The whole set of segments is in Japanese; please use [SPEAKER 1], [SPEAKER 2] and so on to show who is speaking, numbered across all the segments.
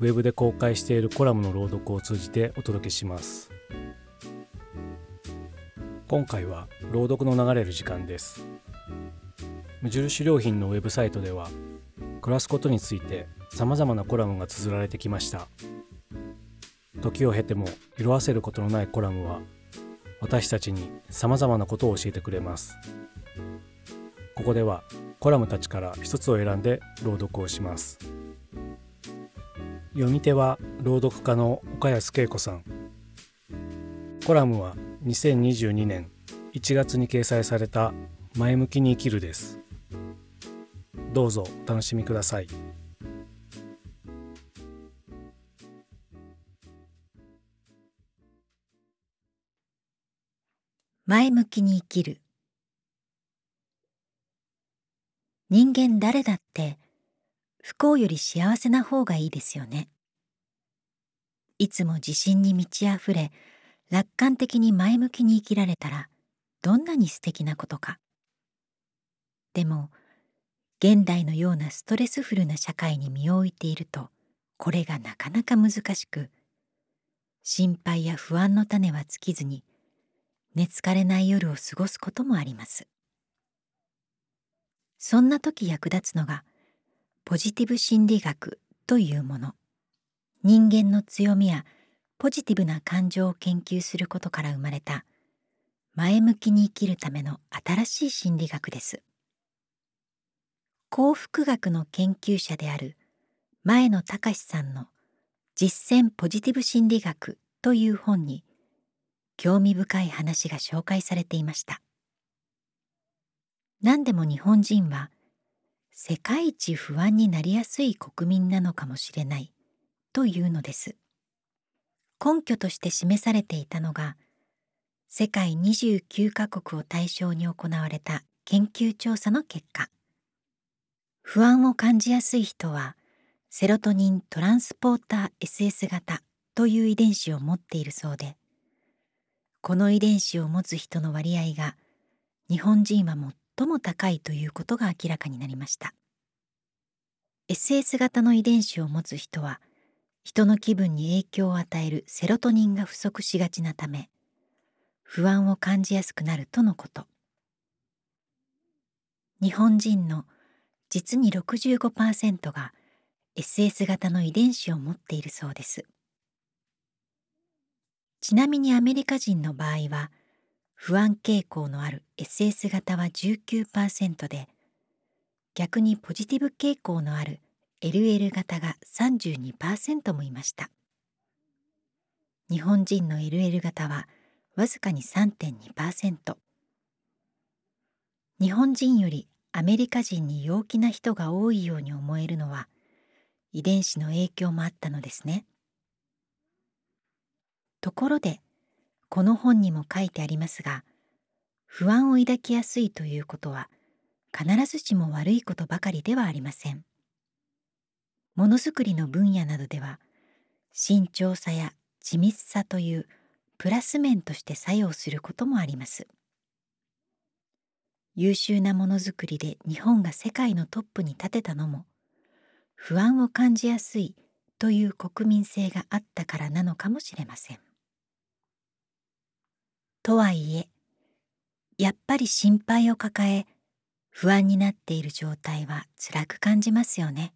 [SPEAKER 1] ウェブで公開しているコラムの朗読を通じてお届けします。今回は朗読の流れる時間です。無印良品のウェブサイトでは暮らすことについて様々なコラムが綴られてきました。時を経ても色あせることのないコラムは私たちに様々なことを教えてくれます。ここではコラムたちから一つを選んで朗読をします。読み手は朗読家の岡安恵子さん。コラムは2022年1月に掲載された前向きに生きるです。どうぞお楽しみください。
[SPEAKER 2] 前向きに生きる。人間誰だって不幸より幸せな方がいいですよね。いつも自信に満ち溢れ楽観的に前向きに生きられたらどんなに素敵なことか。でも現代のようなストレスフルな社会に身を置いているとこれがなかなか難しく心配や不安の種は尽きずに寝つかれない夜を過ごすこともあります。そんな時役立つのがポジティブ心理学というもの。人間の強みやポジティブな感情を研究することから生まれた前向きに生きるための新しい心理学です。幸福学の研究者である前野隆さんの実践ポジティブ心理学という本に興味深い話が紹介されていました。何でも日本人は世界一不安になりやすい国民なのかもしれない。というのです。根拠として示されていたのが世界29カ国を対象に行われた研究調査の結果。不安を感じやすい人はセロトニントランスポーター SS 型という遺伝子を持っているそうでこの遺伝子を持つ人の割合が日本人は最も高いということが明らかになりました。SS 型の遺伝子を持つ人は人の気分に影響を与えるセロトニンが不足しがちなため不安を感じやすくなるとのこと。日本人の実に65%が SS 型の遺伝子を持っているそうです。ちなみにアメリカ人の場合は不安傾向のある SS 型は19%で逆にポジティブ傾向のある LL 型が32%もいました。日本人の LL 型はわずかに3.2%日本人よりアメリカ人に陽気な人が多いように思えるのは遺伝子の影響もあったのですね。ところでこの本にも書いてありますが不安を抱きやすいということは必ずしも悪いことばかりではありません。ものづくりの分野などでは慎重さや緻密さというプラス面として作用することもあります。優秀なものづくりで日本が世界のトップに立てたのも不安を感じやすいという国民性があったからなのかもしれません。とはいえやっぱり心配を抱え不安になっている状態は辛く感じますよね。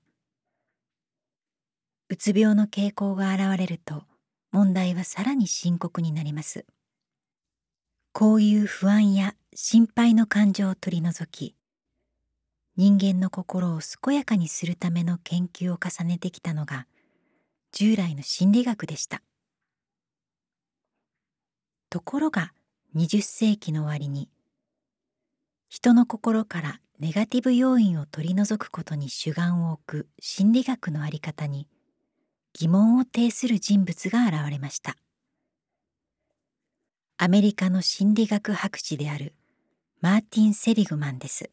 [SPEAKER 2] うつ病の傾向が現れると問題はさらに深刻になります。こういう不安や心配の感情を取り除き人間の心を健やかにするための研究を重ねてきたのが従来の心理学でした。ところが20世紀の終わりに人の心からネガティブ要因を取り除くことに主眼を置く心理学の在り方に疑問を呈する人物が現れました。アメリカの心理学博士であるマーティン・セリグマンです。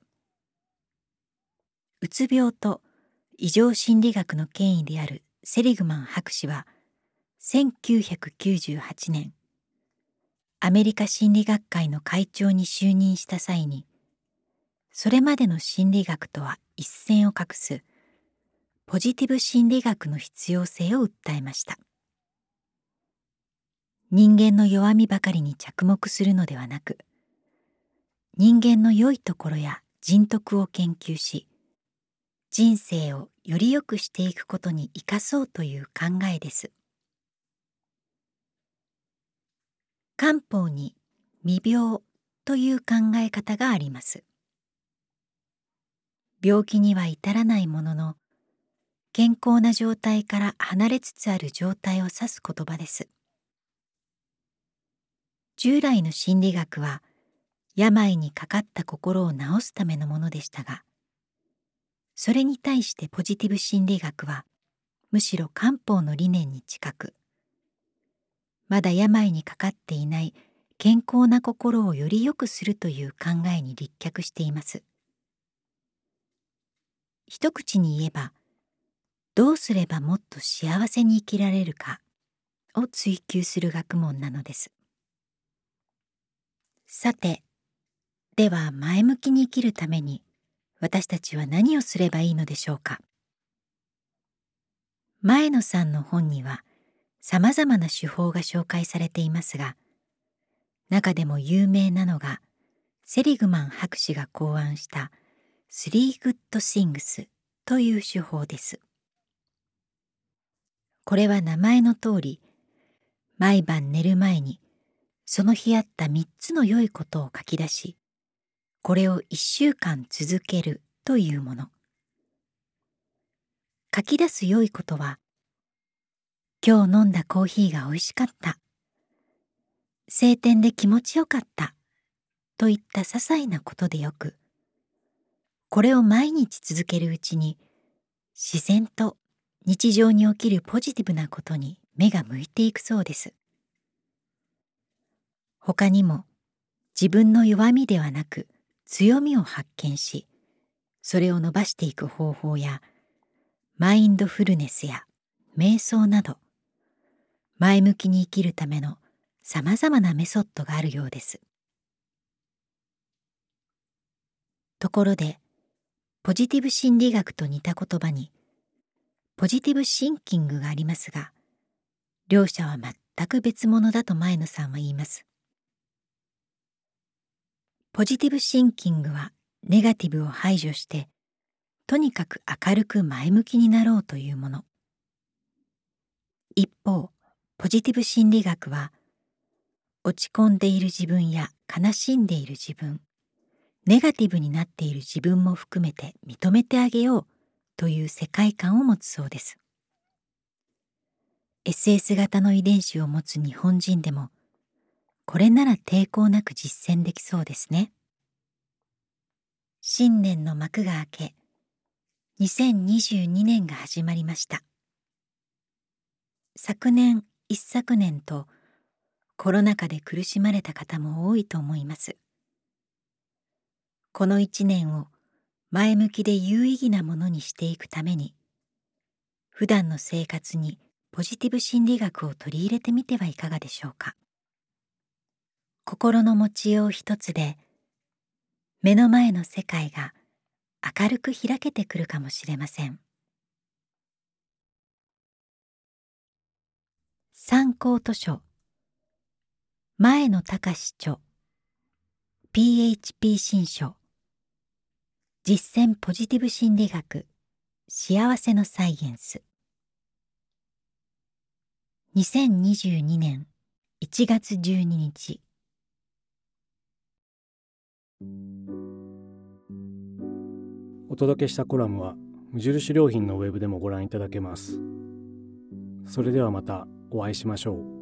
[SPEAKER 2] うつ病と異常心理学の権威であるセリグマン博士は1998年アメリカ心理学会の会長に就任した際にそれまでの心理学とは一線を画すポジティブ心理学の必要性を訴えました。人間の弱みばかりに着目するのではなく人間の良いところや人徳を研究し人生をより良くしていくことに生かそうという考えです。漢方に未病という考え方があります。病気には至らないものの健康な状態から離れつつある状態を指す言葉です。従来の心理学は病にかかった心を治すためのものでしたがそれに対してポジティブ心理学はむしろ漢方の理念に近くまだ病にかかっていない健康な心をより良くするという考えに立脚しています。一口に言えばどうすればもっと幸せに生きられるかを追求する学問なのです。さてでは前向きに生きるために私たちは何をすればいいのでしょうか。前野さんの本にはさまざまな手法が紹介されていますが中でも有名なのがセリグマン博士が考案したスリーグッドシングスという手法です。これは名前の通り、毎晩寝る前にその日あった三つの良いことを書き出し、これを一週間続けるというもの。書き出す良いことは、今日飲んだコーヒーが美味しかった。晴天で気持ちよかった。といった些細なことでよく、これを毎日続けるうちに自然と日常に起きるポジティブなことに目が向いていくそうです他にも自分の弱みではなく強みを発見しそれを伸ばしていく方法やマインドフルネスや瞑想など前向きに生きるためのさまざまなメソッドがあるようです。ところでポジティブ心理学と似た言葉にポジティブシンキングがありますが両者は全く別物だと前野さんは言います。ポジティブシンキングはネガティブを排除してとにかく明るく前向きになろうというもの。一方ポジティブ心理学は落ち込んでいる自分や悲しんでいる自分ネガティブになっている自分も含めて認めてあげようという世界観を持つそうです。SS 型の遺伝子を持つ日本人でもこれなら抵抗なく実践できそうですね。新年の幕が開け2022年が始まりました。昨年一昨年とコロナ禍で苦しまれた方も多いと思います。この一年を前向きで有意義なものにしていくために普段の生活にポジティブ心理学を取り入れてみてはいかがでしょうか。心の持ちよう一つで目の前の世界が明るく開けてくるかもしれません。参考図書。前野隆著。PHP 新書。実践ポジティブ心理学。幸せのサイエンス。2022年1月12日。
[SPEAKER 1] お届けしたコラムは無印良品のウェブでもご覧いただけます。それではまた。お会いしましょう。